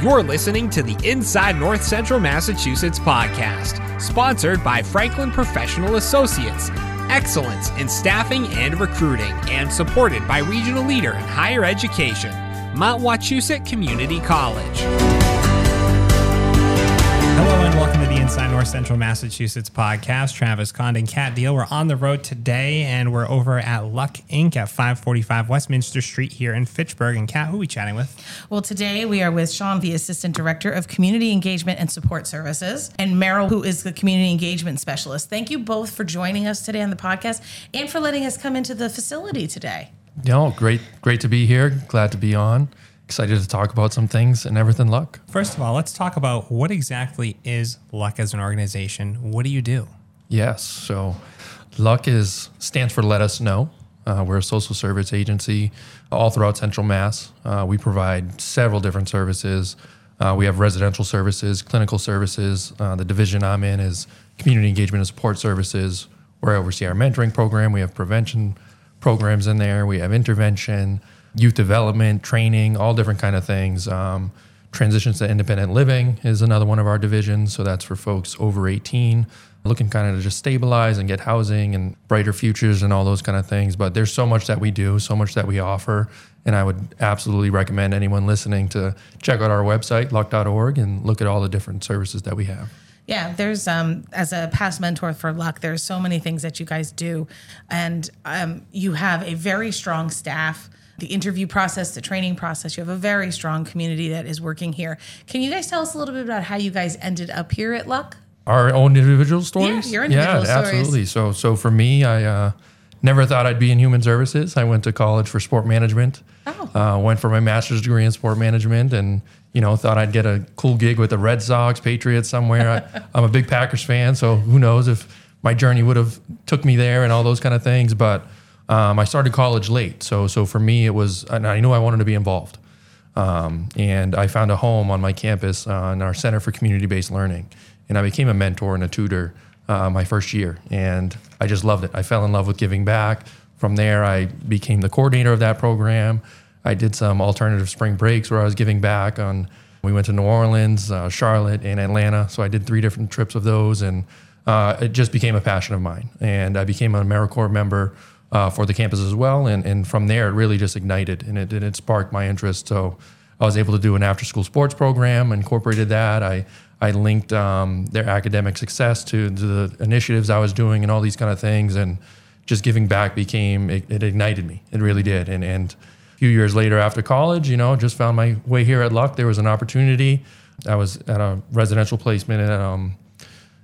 You're listening to the Inside North Central Massachusetts podcast, sponsored by Franklin Professional Associates. Excellence in staffing and recruiting, and supported by regional leader in higher education, Mount Wachusett Community College. Inside North Central Massachusetts podcast. Travis Condon, Kat Deal. We're on the road today and we're over at LUK Inc. at 545 Westminster Street here in Fitchburg. And Kat, who are we chatting with? Well, today we are with Shawn, the Assistant Director of Community Engagement and Support Services, and Meryl, who is the Community Engagement Specialist. Thank you both for joining us today on the podcast and for letting us come into the facility today. No, great, great to be here. Glad to be on. Excited to talk about some things and everything LUK. First of all, let's talk about what exactly is LUK as an organization. What do you do? Yes, so LUK is stands for Let Us Know. Uh, we're a social service agency all throughout Central Mass. Uh, we provide several different services. Uh, we have residential services, clinical services. Uh, the division I'm in is community engagement and support services, where I oversee our mentoring program. We have prevention programs in there. We have intervention youth development, training, all different kind of things. Um, transitions to independent living is another one of our divisions. So that's for folks over 18 looking kind of to just stabilize and get housing and brighter futures and all those kind of things. But there's so much that we do, so much that we offer. And I would absolutely recommend anyone listening to check out our website, luk.org, and look at all the different services that we have. Yeah, there's um as a past mentor for LUK, there's so many things that you guys do, and um, you have a very strong staff the interview process, the training process. You have a very strong community that is working here. Can you guys tell us a little bit about how you guys ended up here at LUK? Our own individual stories? Yeah, your individual yeah, stories. absolutely. So, so for me, I uh, never thought I'd be in human services. I went to college for sport management. Oh. Uh, went for my master's degree in sport management and you know, thought I'd get a cool gig with the Red Sox, Patriots somewhere. I, I'm a big Packers fan, so who knows if my journey would have took me there and all those kind of things. But um, I started college late, so so for me it was, and I knew I wanted to be involved. Um, and I found a home on my campus uh, in our Center for Community-Based Learning, and I became a mentor and a tutor uh, my first year, and I just loved it. I fell in love with giving back. From there, I became the coordinator of that program. I did some alternative spring breaks where I was giving back. On we went to New Orleans, uh, Charlotte, and Atlanta. So I did three different trips of those, and uh, it just became a passion of mine. And I became an AmeriCorps member uh, for the campus as well. And, and from there, it really just ignited and it, and it sparked my interest. So I was able to do an after school sports program, incorporated that. I, I linked um, their academic success to, to, the initiatives I was doing and all these kind of things. And just giving back became, it, it ignited me. It really did. And, and a few years later after college, you know, just found my way here at LUK. There was an opportunity. I was at a residential placement at, um,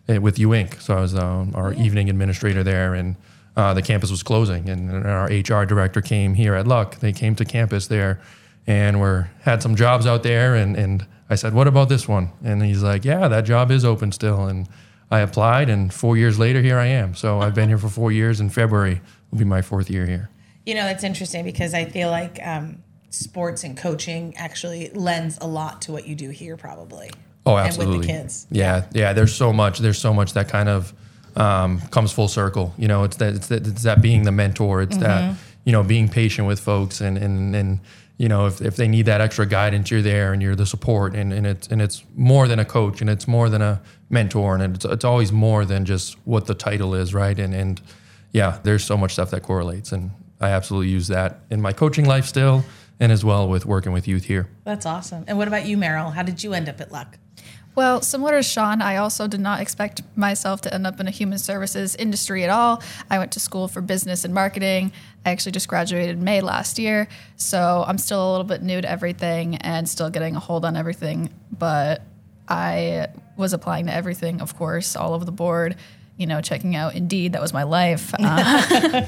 with YOU Inc. So I was um, our evening administrator there. And uh, the campus was closing, and our HR director came here at LUK. They came to campus there, and were had some jobs out there. And and I said, "What about this one?" And he's like, "Yeah, that job is open still." And I applied, and four years later, here I am. So I've been here for four years. In February will be my fourth year here. You know, it's interesting because I feel like um, sports and coaching actually lends a lot to what you do here, probably. Oh, absolutely. And with the kids. Yeah, yeah. There's so much. There's so much that kind of um, comes full circle. You know, it's that it's that, it's that being the mentor. It's mm-hmm. that you know being patient with folks and and and you know if, if they need that extra guidance, you're there and you're the support. And and it's and it's more than a coach and it's more than a mentor and it's it's always more than just what the title is, right? And and yeah, there's so much stuff that correlates, and I absolutely use that in my coaching life still, and as well with working with youth here. That's awesome. And what about you, Meryl? How did you end up at LUK? Well, similar to Shawn, I also did not expect myself to end up in a human services industry at all. I went to school for business and marketing. I actually just graduated May last year, so I'm still a little bit new to everything and still getting a hold on everything. But I was applying to everything, of course, all over the board. You know, checking out Indeed, that was my life. Uh,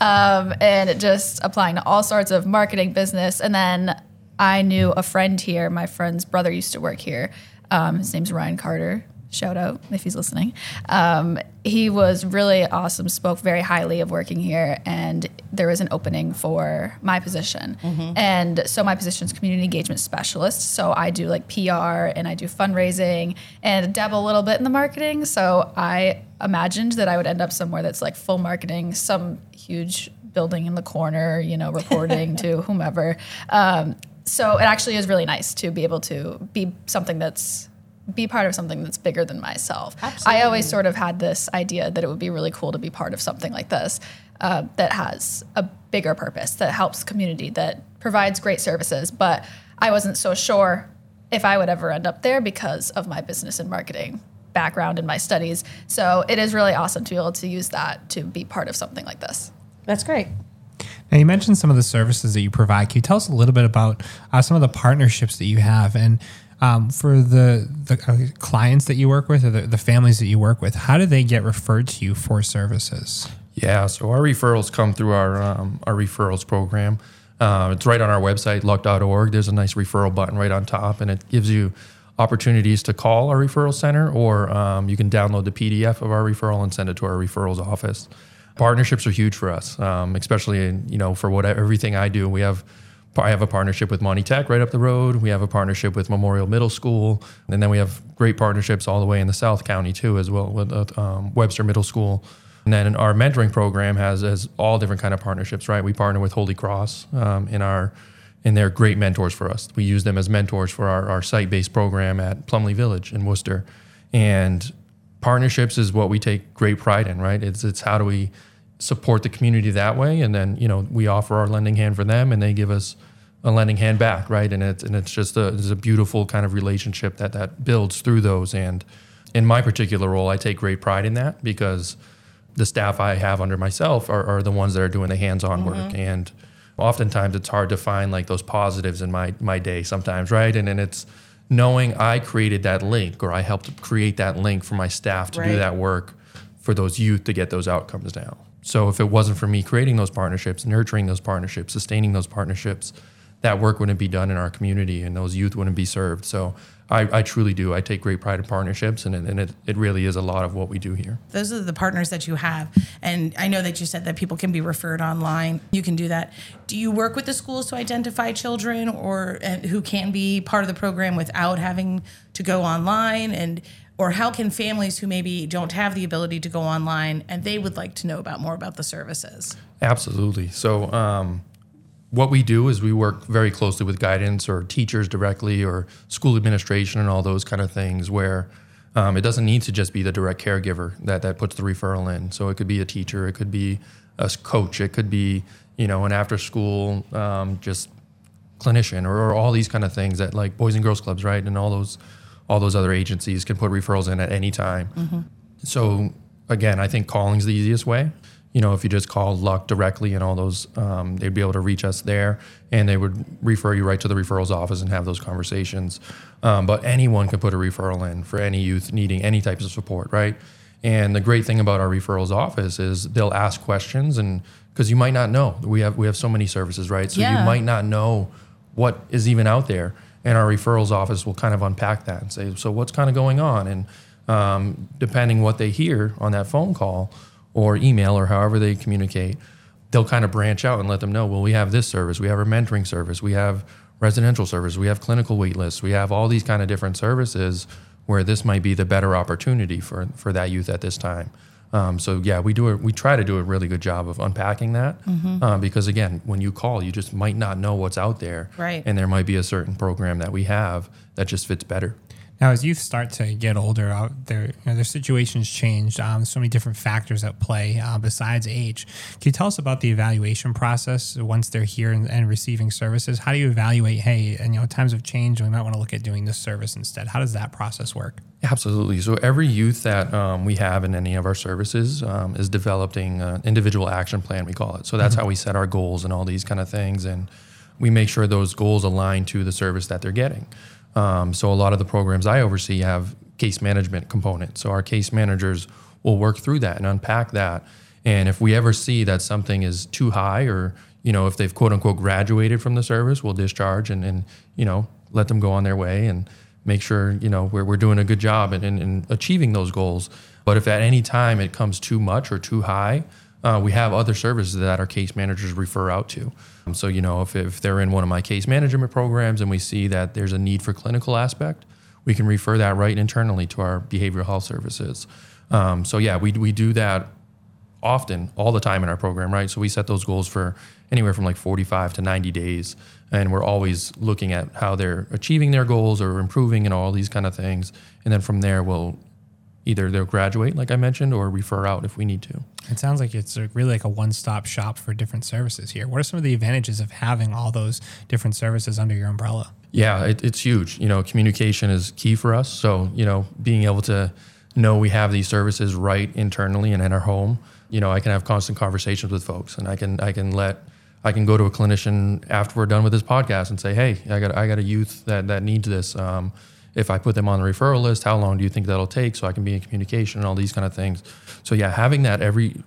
um, and just applying to all sorts of marketing business. And then I knew a friend here. My friend's brother used to work here. Um, his name's Ryan Carter. Shout out if he's listening. Um, he was really awesome, spoke very highly of working here, and there was an opening for my position. Mm-hmm. And so my position is community engagement specialist. So I do like PR and I do fundraising and dabble a little bit in the marketing. So I imagined that I would end up somewhere that's like full marketing, some huge building in the corner, you know, reporting to whomever. Um, so it actually is really nice to be able to be something that's be part of something that's bigger than myself. Absolutely. I always sort of had this idea that it would be really cool to be part of something like this uh, that has a bigger purpose, that helps community, that provides great services. But I wasn't so sure if I would ever end up there because of my business and marketing background and my studies. So it is really awesome to be able to use that to be part of something like this. That's great. Now, you mentioned some of the services that you provide. Can you tell us a little bit about uh, some of the partnerships that you have? And um, for the, the uh, clients that you work with or the, the families that you work with, how do they get referred to you for services? Yeah, so our referrals come through our um, our referrals program. Uh, it's right on our website, luk.org. There's a nice referral button right on top, and it gives you opportunities to call our referral center, or um, you can download the PDF of our referral and send it to our referrals office. Partnerships are huge for us, um, especially in, you know for what everything I do. We have I have a partnership with Monty Tech right up the road. We have a partnership with Memorial Middle School, and then we have great partnerships all the way in the South County too, as well with uh, um, Webster Middle School. And then our mentoring program has, has all different kind of partnerships, right? We partner with Holy Cross um, in our and they're great mentors for us. We use them as mentors for our, our site-based program at Plumley Village in Worcester. And partnerships is what we take great pride in, right? It's it's how do we support the community that way, and then you know we offer our lending hand for them, and they give us a lending hand back, right? And it's and it's just a it's a beautiful kind of relationship that that builds through those. And in my particular role, I take great pride in that because the staff I have under myself are, are the ones that are doing the hands-on mm-hmm. work and oftentimes it's hard to find like those positives in my my day sometimes right and then it's knowing I created that link or I helped create that link for my staff to right. do that work for those youth to get those outcomes now so if it wasn't for me creating those partnerships nurturing those partnerships sustaining those partnerships that work wouldn't be done in our community and those youth wouldn't be served so I, I, truly do. I take great pride in partnerships, and, it, and it, it really is a lot of what we do here. Those are the partners that you have. And I know that you said that people can be referred online. You can do that. Do you work with the schools to identify children or who can be part of the program without having to go online? And or how can families who maybe don't have the ability to go online and they would like to know about more about the services? Absolutely. So um, what we do is we work very closely with guidance or teachers directly or school administration and all those kind of things where um, it doesn't need to just be the direct caregiver that, that puts the referral in. So it could be a teacher, it could be a coach, it could be, you know, an after school um, just clinician or, or, all these kind of things that like Boys and Girls Clubs, right? And all those all those other agencies can put referrals in at any time. Mm-hmm. So again, I think calling's the easiest way you know, if you just call Luck directly and all those, um, they'd be able to reach us there and they would refer you right to the referrals office and have those conversations. Um, but anyone can put a referral in for any youth needing any types of support, right? And the great thing about our referrals office is they'll ask questions and because you might not know. We have we have so many services, right? So yeah. you might not know what is even out there. And our referrals office will kind of unpack that and say, so what's kind of going on? And um, depending what they hear on that phone call, or email or however they communicate, they'll kind of branch out and let them know, well, we have this service, we have our mentoring service, we have residential service, we have clinical wait lists, we have all these kind of different services where this might be the better opportunity for, for that youth at this time. Um, so yeah, we do it. We try to do a really good job of unpacking that mm-hmm. uh, because again, when you call, you just might not know what's out there, right? And there might be a certain program that we have that just fits better. Now, as youth start to get older, uh, their you know, their situations change. Um, so many different factors at play uh, besides age. Can you tell us about the evaluation process once they're here and, and, receiving services? How do you evaluate? Hey, and you know, times have changed. We might want to look at doing this service instead. How does that process work? Absolutely. So every youth that um, we have in any of our services um, is developing an individual action plan. We call it. So that's mm-hmm. how we set our goals and all these kind of things, and we make sure those goals align to the service that they're getting. Um, so a lot of the programs I oversee have case management components. So our case managers will work through that and unpack that. And if we ever see that something is too high or, you know, if they've quote unquote graduated from the service, we'll discharge and, and you know, let them go on their way and make sure, you know, we're, we're doing a good job in, in, in achieving those goals. But if at any time it comes too much or too high, uh, we have other services that our case managers refer out to. Um, so, you know, if, if they're in one of my case management programs and we see that there's a need for clinical aspect, we can refer that right internally to our behavioral health services. Um, so, yeah, we, we do that often all the time in our program, right? So we set those goals for anywhere from like 45 to 90 days. And we're always looking at how they're achieving their goals or improving and all these kind of things. And then from there, we'll either they'll graduate, like I mentioned, or refer out if we need to. It sounds like it's really like a one-stop shop for different services here. What are some of the advantages of having all those different services under your umbrella? Yeah, it, it's huge. You know, communication is key for us. So, you know, being able to know we have these services right internally and in our home, you know, I can have constant conversations with folks and I can I can let I can go to a clinician after we're done with this podcast and say, "Hey, I got I got a youth that that needs this. Um, if I put them on the referral list, how long do you think that'll take? So I can be in communication and all these kind of things. So yeah, having that every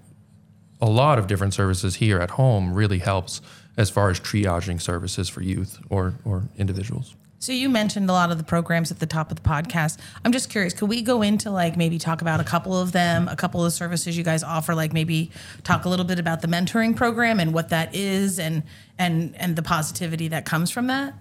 a lot of different services here at home really helps as far as triaging services for youth or or individuals. So you mentioned a lot of the programs at the top of the podcast. I'm just curious, could we go into like maybe talk about a couple of them, a couple of services you guys offer, like maybe talk a little bit about the mentoring program and what that is and and and the positivity that comes from that?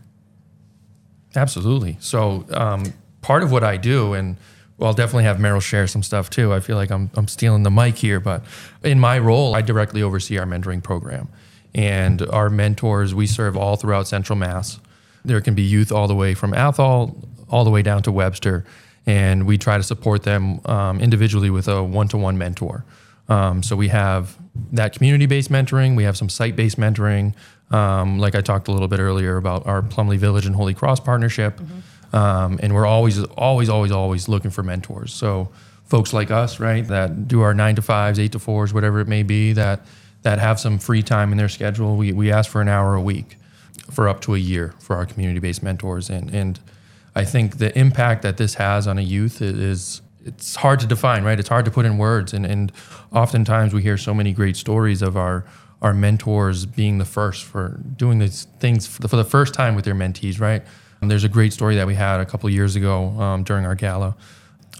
Absolutely. So um, part of what I do, and I'll definitely have Meryl share some stuff too. I feel like I'm, I'm stealing the mic here, but in my role, I directly oversee our mentoring program. And our mentors, we serve all throughout Central Mass. There can be youth all the way from Athol all the way down to Webster. And we try to support them um, individually with a one to one mentor. Um, so we have that community based mentoring, we have some site based mentoring, um, like I talked a little bit earlier about our Plumley Village and Holy Cross partnership. Mm-hmm. Um, and we're always, always, always, always looking for mentors. So folks like us, right, that do our nine to fives, eight to fours, whatever it may be, that that have some free time in their schedule, we, we ask for an hour a week for up to a year for our community-based mentors. And and I think the impact that this has on a youth is it's hard to define, right? It's hard to put in words. And and oftentimes we hear so many great stories of our our mentors being the first for doing these things for the, first time with their mentees, right? And there's a great story that we had a couple years ago um, during our gala.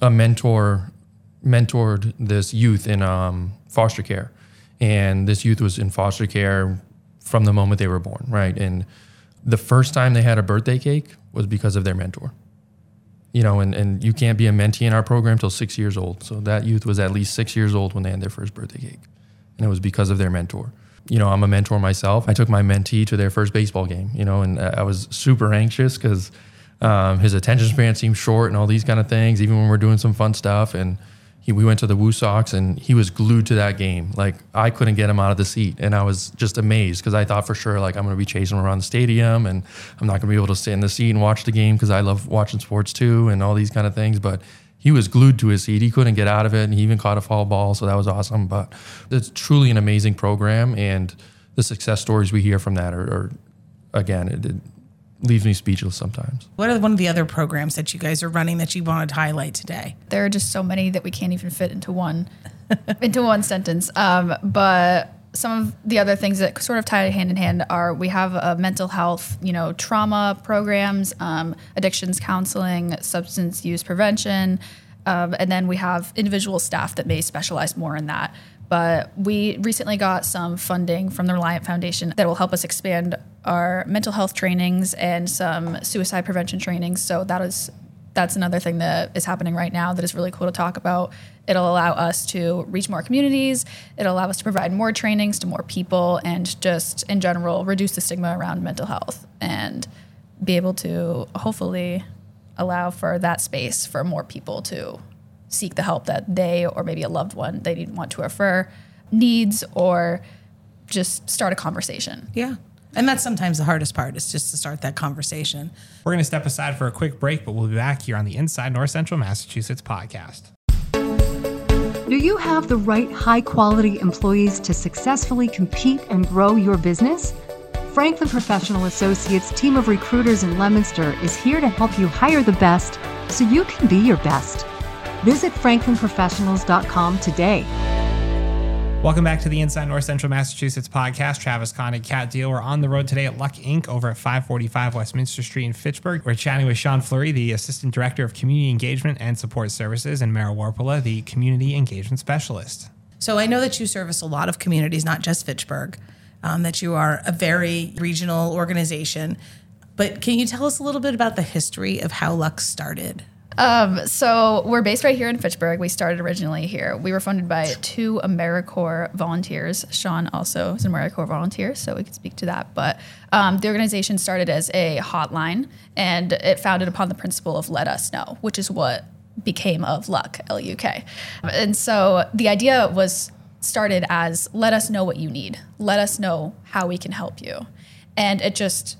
A mentor mentored this youth in um, foster care, and this youth was in foster care from the moment they were born, right? And the first time they had a birthday cake was because of their mentor. You know, and, and you can't be a mentee in our program till six years old. So that youth was at least six years old when they had their first birthday cake. And it was because of their mentor you know, I'm a mentor myself. I took my mentee to their first baseball game, you know, and I was super anxious because um, his attention span seemed short and all these kind of things, even when we're doing some fun stuff. And he, we went to the Woo Sox and he was glued to that game. Like I couldn't get him out of the seat. And I was just amazed because I thought for sure, like, I'm going to be chasing him around the stadium and I'm not going to be able to sit in the seat and watch the game because I love watching sports too and all these kind of things. But he was glued to his seat. He couldn't get out of it, and he even caught a foul ball, so that was awesome. But it's truly an amazing program, and the success stories we hear from that are, are again, it, it, leaves me speechless sometimes. What are one of the other programs that you guys are running that you wanted to highlight today? There are just so many that we can't even fit into one into one sentence. Um, but some of the other things that sort of tie hand in hand are we have a mental health, you know, trauma programs, um, addictions counseling, substance use prevention, um, and then we have individual staff that may specialize more in that. But we recently got some funding from the Reliant Foundation that will help us expand our mental health trainings and some suicide prevention trainings. So that is that's another thing that is happening right now that is really cool to talk about. It'll allow us to reach more communities. It'll allow us to provide more trainings to more people and just in general reduce the stigma around mental health and be able to hopefully allow for that space for more people to seek the help that they or maybe a loved one they want to refer needs or just start a conversation. Yeah. And that's sometimes the hardest part is just to start that conversation. We're going to step aside for a quick break, but we'll be back here on the Inside North Central Massachusetts podcast. Do you have the right high quality employees to successfully compete and grow your business? Franklin Professional Associates team of recruiters in Leominster is here to help you hire the best so you can be your best. Visit franklinprofessionals.com today. Welcome back to the Inside North Central Massachusetts podcast. Travis Kahn and Kat Deal. We're on the road today at LUK Inc. over at 545 Westminster Street in Fitchburg. We're chatting with Shawn Fleurie, the Assistant Director of Community Engagement and Support Services, and Mara Warpula, the Community Engagement Specialist. So I know that you service a lot of communities, not just Fitchburg, um, that you are a very regional organization. But can you tell us a little bit about the history of how LUK started? Um, so we're based right here in Fitchburg. We started originally here. We were funded by two AmeriCorps volunteers. Shawn also is an AmeriCorps volunteer, so we could speak to that. But um, the organization started as a hotline, and it founded upon the principle of "Let Us Know," which is what became of LUK L U K. And so the idea was started as "Let us know what you need. Let us know how we can help you," and it just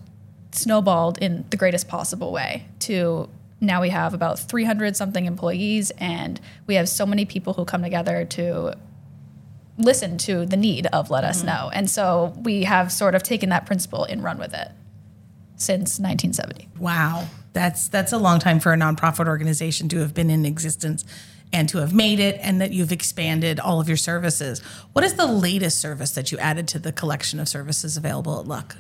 snowballed in the greatest possible way to now we have about 300 something employees and we have so many people who come together to listen to the need of let us mm. know. And so we have sort of taken that principle and run with it since 1970 Wow, that's that's a long time for a nonprofit organization to have been in existence and to have made it, and that you've expanded all of your services. What is the latest service that you added to the collection of services available at LUK?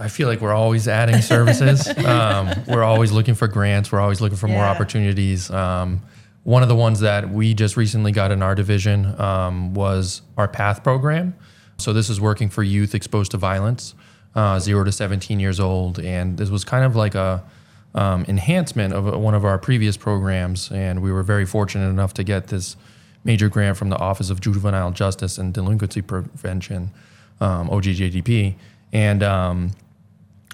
I feel like we're always adding services. um, we're always looking for grants. We're always looking for more opportunities. Um, one of the ones that we just recently got in our division um, was our PATH program. So this is working for youth exposed to violence, uh, zero to 17 years old, and this was kind of like a um, enhancement of one of our previous programs. And we were very fortunate enough to get this major grant from the Office of Juvenile Justice and Delinquency Prevention, um, OJJDP, and um,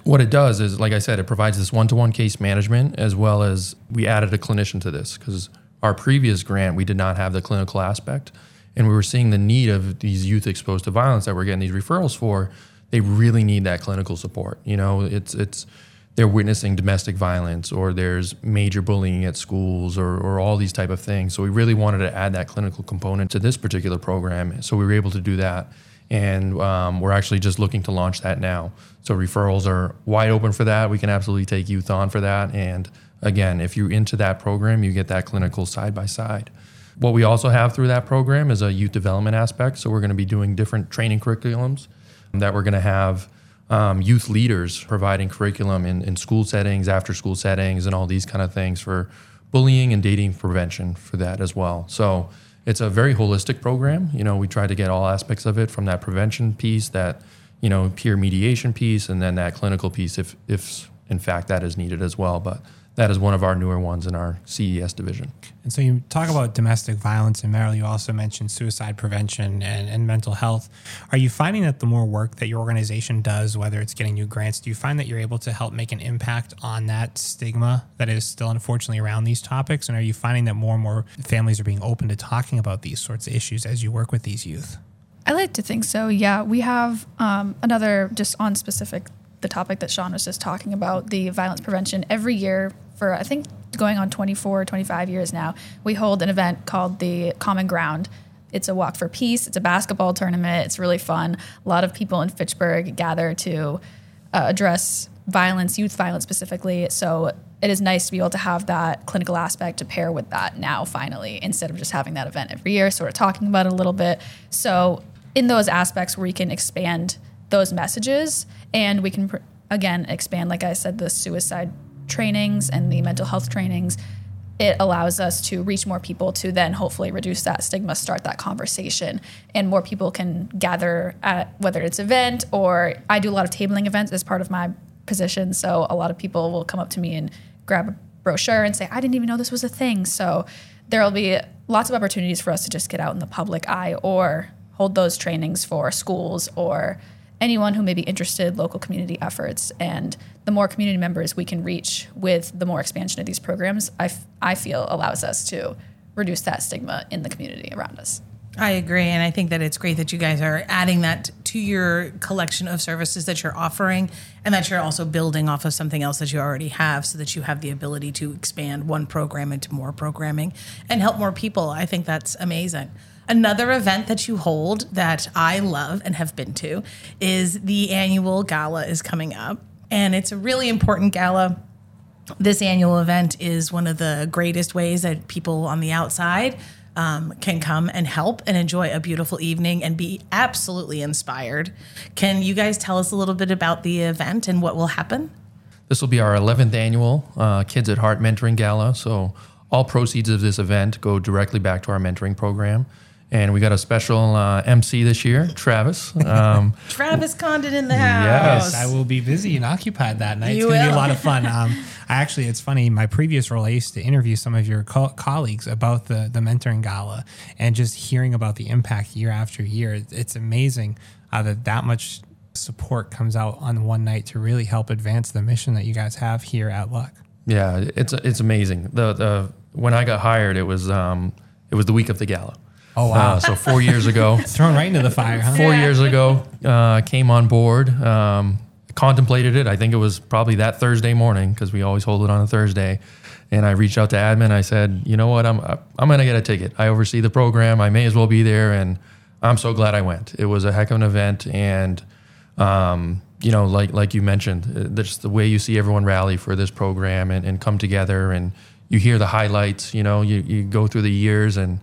what it does is, like I said, it provides this one-to-one case management as well as we added a clinician to this because our previous grant we did not have the clinical aspect, and we were seeing the need of these youth exposed to violence that we're getting these referrals for. They really need that clinical support. You know, it's it's they're witnessing domestic violence or there's major bullying at schools or, or all these type of things. So we really wanted to add that clinical component to this particular program. So we were able to do that and um, we're actually just looking to launch that now. So referrals are wide open for that. We can absolutely take youth on for that. And again, if you're into that program, you get that clinical side by side. What we also have through that program is a youth development aspect. So we're going to be doing different training curriculums that we're going to have um, youth leaders providing curriculum in, in school settings, after school settings, and all these kind of things for bullying and dating prevention for that as well. So it's a very holistic program. You know, we try to get all aspects of it from that prevention piece, that you know peer mediation piece, and then that clinical piece, if if in fact that is needed as well. But that is one of our newer ones in our CES division. And so you talk about domestic violence, and Meryl, you also mentioned suicide prevention and, and mental health. Are you finding that the more work that your organization does, whether it's getting new grants, do you find that you're able to help make an impact on that stigma that is still unfortunately around these topics? And are you finding that more and more families are being open to talking about these sorts of issues as you work with these youth? I like to think so. Yeah, we have um, another just on specific the topic that Sean was just talking about the violence prevention every year for I think going on 24 25 years now. We hold an event called the Common Ground. It's a walk for peace. It's a basketball tournament. It's really fun. A lot of people in Fitchburg gather to uh, address violence, youth violence specifically. So it is nice to be able to have that clinical aspect to pair with that now, finally, instead of just having that event every year, sort of talking about it a little bit. So, in those aspects where we can expand those messages and we can, pr- again, expand, like I said, the suicide trainings and the mental health trainings, it allows us to reach more people to then hopefully reduce that stigma, start that conversation, and more people can gather at whether it's event or I do a lot of tabling events as part of my position. So a lot of people will come up to me and grab a brochure and say, I didn't even know this was a thing. So there'll be lots of opportunities for us to just get out in the public eye or hold those trainings for schools or anyone who may be interested, local community efforts. And the more community members we can reach with the more expansion of these programs, I, f- I feel allows us to reduce that stigma in the community around us. I agree. And I think that it's great that you guys are adding that to your collection of services that you're offering and that you're also building off of something else that you already have so that you have the ability to expand one program into more programming and help more people. I think that's amazing. Another event that you hold that I love and have been to is the annual gala is coming up. And it's a really important gala this annual event is one of the greatest ways that people on the outside um, can come and help and enjoy a beautiful evening and be absolutely inspired. Can you guys tell us a little bit about the event and what will happen? This will be our 11th annual uh, Kids at Heart Mentoring Gala. So all proceeds of this event go directly back to our mentoring program. And we got a special uh, MC this year, Travis. Um, Travis Condon in the house. Yes, I will be busy and occupied that night. You it's going to be a lot of fun. Um, I actually, it's funny. My previous role, I used to interview some of your co- colleagues about the the mentoring gala, and just hearing about the impact year after year. It's amazing uh, that that much support comes out on one night to really help advance the mission that you guys have here at LUK. Yeah, it's it's amazing. The the when I got hired, it was um, it was the week of the gala. Oh, wow. Uh, so four years ago, Thrown right into the fire, huh? four years ago, uh, came on board, um, contemplated it. I think it was probably that Thursday morning because we always hold it on a Thursday. And I reached out to admin. I said, you know what, I'm I'm gonna get a ticket. I oversee the program. I may as well be there, and I'm so glad I went. It was a heck of an event, and um, you know, like like you mentioned, uh, just the way you see everyone rally for this program and, and come together, and you hear the highlights. You know, you you go through the years and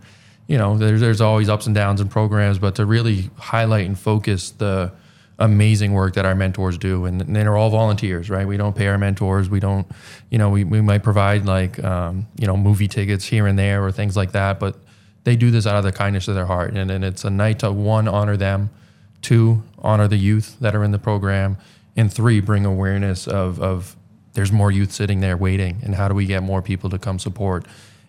you know, there's there's always ups and downs in programs, but to really highlight and focus the amazing work that our mentors do, and, and they're all volunteers, right? We don't pay our mentors. We don't, you know, we, we might provide like, um, you know, movie tickets here and there or things like that, but they do this out of the kindness of their heart, and, and it's a night to one honor them, two honor the youth that are in the program, and three bring awareness of of there's more youth sitting there waiting, and how do we get more people to come support?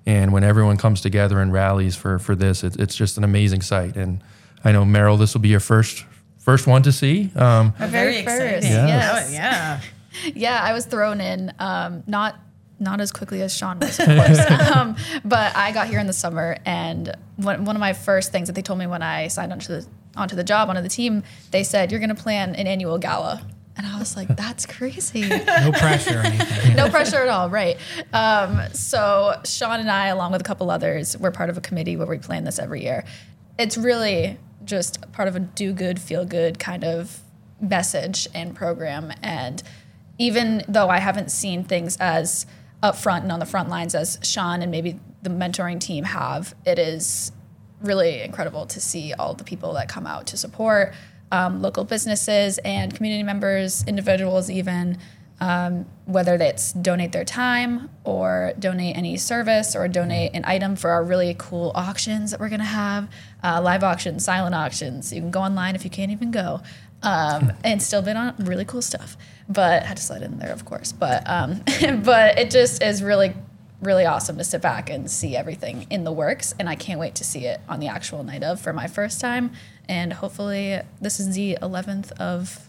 And when everyone comes together and rallies for for this, it, it's just an amazing sight. And I know Meryl, this will be your first first one to see. Um, Very, Very first, Yes. Oh, yeah. Yeah, I was thrown in, um, not not as quickly as Shawn was, of course. um, but I got here in the summer, and one, one of my first things that they told me when I signed onto the onto the job onto the team, they said you're going to plan an annual gala, and I was like, that's crazy. No pressure or anything. no pressure at all, right? Um, so Shawn and I, along with a couple others, we're part of a committee where we plan this every year. It's really just part of a do good, feel good kind of message and program. And even though I haven't seen things as upfront and on the front lines as Shawn and maybe the mentoring team have, it is really incredible to see all the people that come out to support um, local businesses and community members, individuals, even um, whether that's donate their time or donate any service or donate an item for our really cool auctions that we're going to have uh, live auctions, silent auctions. You can go online if you can't even go. Um, and still bid on really cool stuff, but had to slide in there, of course. But um, but it just is really really awesome to sit back and see everything in the works and i can't wait to see it on the actual night of for my first time and hopefully this is the 11th of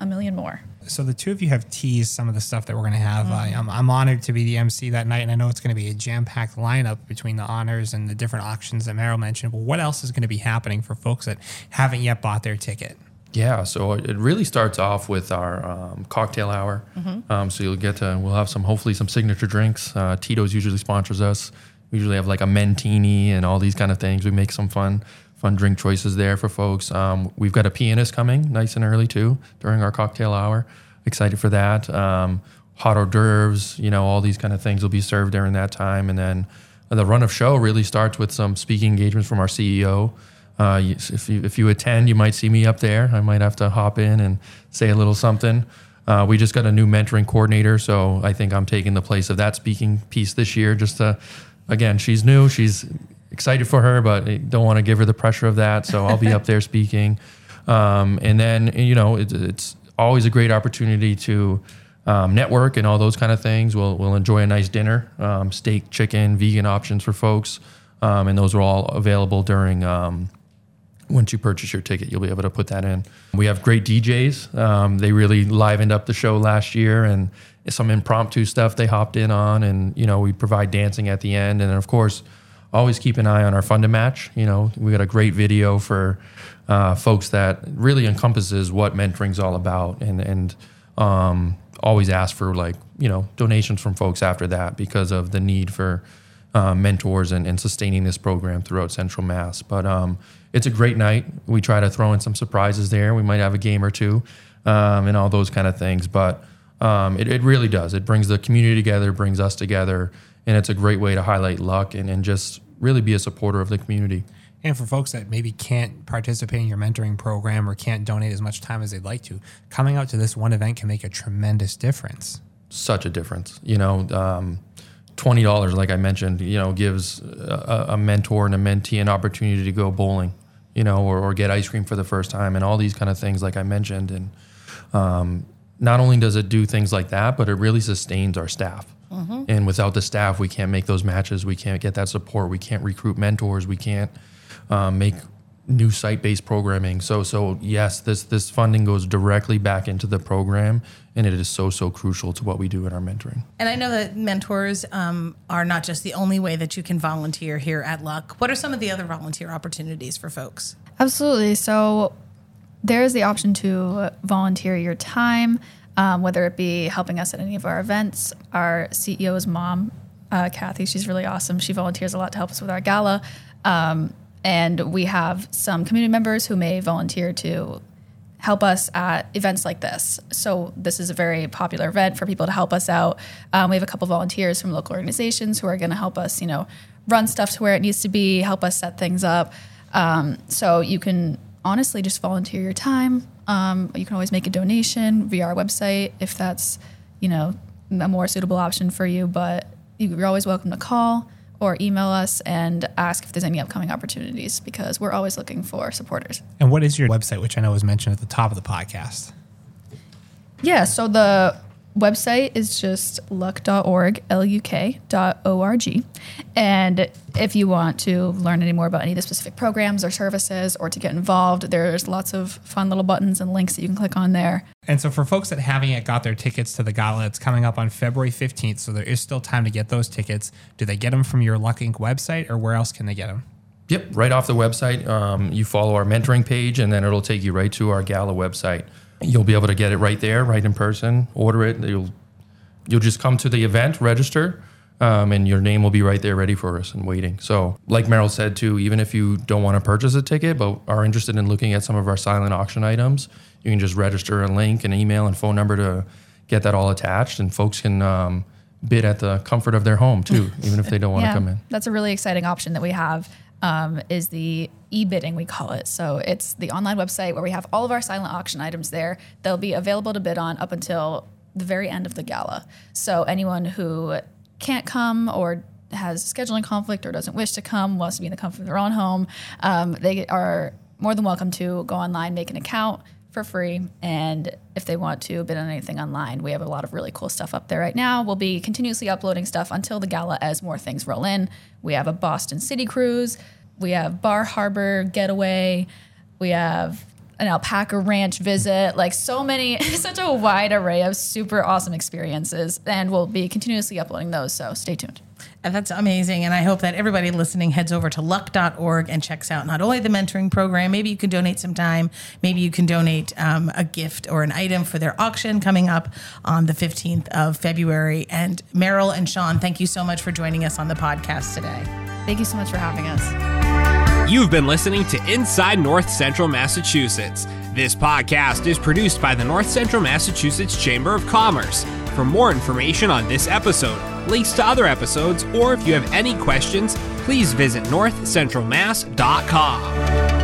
a million more so the two of you have teased some of the stuff that we're going to have. I, mm-hmm. I'm, I'm honored to be the MC that night, and I know it's going to be a jam-packed lineup between the honors and the different auctions that Meryl mentioned. But what else is going to be happening for folks that haven't yet bought their ticket? Yeah, so it really starts off with our um, cocktail hour. Um, so you'll get to, we'll have some, hopefully some signature drinks. Uh, Tito's usually sponsors us. We usually have like a mentini and all these kind of things. We make some fun, fun drink choices there for folks. Um, we've got a pianist coming nice and early too during our cocktail hour. Excited for that. Um, hot hors d'oeuvres, you know, all these kind of things will be served during that time. And then the run of show really starts with some speaking engagements from our CEO. Uh, if you if you attend, you might see me up there. I might have to hop in and say a little something. Uh, we just got a new mentoring coordinator, so I think I'm taking the place of that speaking piece this year. Just to, again, she's new. She's excited for her, but I don't want to give her the pressure of that. So I'll be up there speaking. Um, and then you know it, it's always a great opportunity to um, network and all those kind of things. We'll we'll enjoy a nice dinner, um, steak, chicken, vegan options for folks, um, and those are all available during. Once you purchase your ticket, you'll be able to put that in. We have great DJs. Um, they really livened up the show last year, and some impromptu stuff they hopped in on. And you know, we provide dancing at the end, and of course, always keep an eye on our fund to match. You know, we got a great video for uh, folks that really encompasses what mentoring's all about, and and um, always ask for like you know donations from folks after that because of the need for uh, mentors and, and sustaining this program throughout Central Mass. But um, it's a great night. We try to throw in some surprises there. We might have a game or two um, and all those kind of things. But um, it, it really does. It brings the community together, brings us together, and it's a great way to highlight LUK and, and just really be a supporter of the community. And for folks that maybe can't participate in your mentoring program or can't donate as much time as they'd like to, coming out to this one event can make a tremendous difference. such a difference. You know, um, twenty dollars, like I mentioned, you know, gives a, a, mentor and a mentee an opportunity to go bowling, you know, or, or, get ice cream for the first time, and all these kind of things, like I mentioned. And um, not only does it do things like that, but it really sustains our staff. Mm-hmm. And without the staff, we can't make those matches. We can't get that support. We can't recruit mentors. We can't um, make new site-based programming. So so yes, this this funding goes directly back into the program, and it is so so crucial to what we do in our mentoring. And I know that mentors um, are not just the only way that you can volunteer here at LUK. What are some of the other volunteer opportunities for folks? Absolutely. So there is the option to volunteer your time. Um, whether it be helping us at any of our events, our CEO's mom, uh, Kathy, she's really awesome. She volunteers a lot to help us with our gala. Um, and we have some community members who may volunteer to help us at events like this. So this is a very popular event for people to help us out. Um, we have a couple volunteers from local organizations who are going to help us, you know, run stuff to where it needs to be, help us set things up. Um, so you can honestly just volunteer your time. Um, you can always make a donation via our website if that's, you know, a more suitable option for you. But you're always welcome to call or email us and ask if there's any upcoming opportunities because we're always looking for supporters. And what is your website, which I know was mentioned at the top of the podcast? Yeah, so the website is just luk.org, L-U-K.org. And if you want to learn any more about any of the specific programs or services or to get involved, there's lots of fun little buttons and links that you can click on there. And so for folks that haven't yet got their tickets to the gala, it's coming up on February 15th, so there is still time to get those tickets. Do they get them from your LUK Inc. website or where else can they get them? Yep, right off the website. Um, you follow our mentoring page, and then it'll take you right to our gala website. You'll be able to get it right there, right in person. Order it. You'll you'll just come to the event, register, um, and your name will be right there, ready for us and waiting. So, like Meryl said too, even if you don't want to purchase a ticket but are interested in looking at some of our silent auction items, you can just register a link, an email, and phone number to get that all attached, and folks can. Um, bid at the comfort of their home too, even if they don't want to yeah, come in. That's a really exciting option that we have um, is the e-bidding we call it. So it's the online website where we have all of our silent auction items there. They'll be available to bid on up until the very end of the gala. So anyone who can't come or has scheduling conflict or doesn't wish to come, wants to be in the comfort of their own home, um, they are more than welcome to go online, make an account, for free. And if they want to bid on anything online, we have a lot of really cool stuff up there right now. We'll be continuously uploading stuff until the gala as more things roll in. We have a Boston City cruise, we have Bar Harbor getaway, we have an alpaca ranch visit, like so many, such a wide array of super awesome experiences. And we'll be continuously uploading those. So stay tuned. And that's amazing. And I hope that everybody listening heads over to luk.org and checks out not only the mentoring program, maybe you can donate some time, maybe you can donate um, a gift or an item for their auction coming up on the 15th of February. And Meryl and Shawn, thank you so much for joining us on the podcast today. Thank you so much for having us. You've been listening to Inside North Central Massachusetts. This podcast is produced by the North Central Massachusetts Chamber of Commerce. For more information on this episode, links to other episodes, or if you have any questions, please visit northcentralmass.com.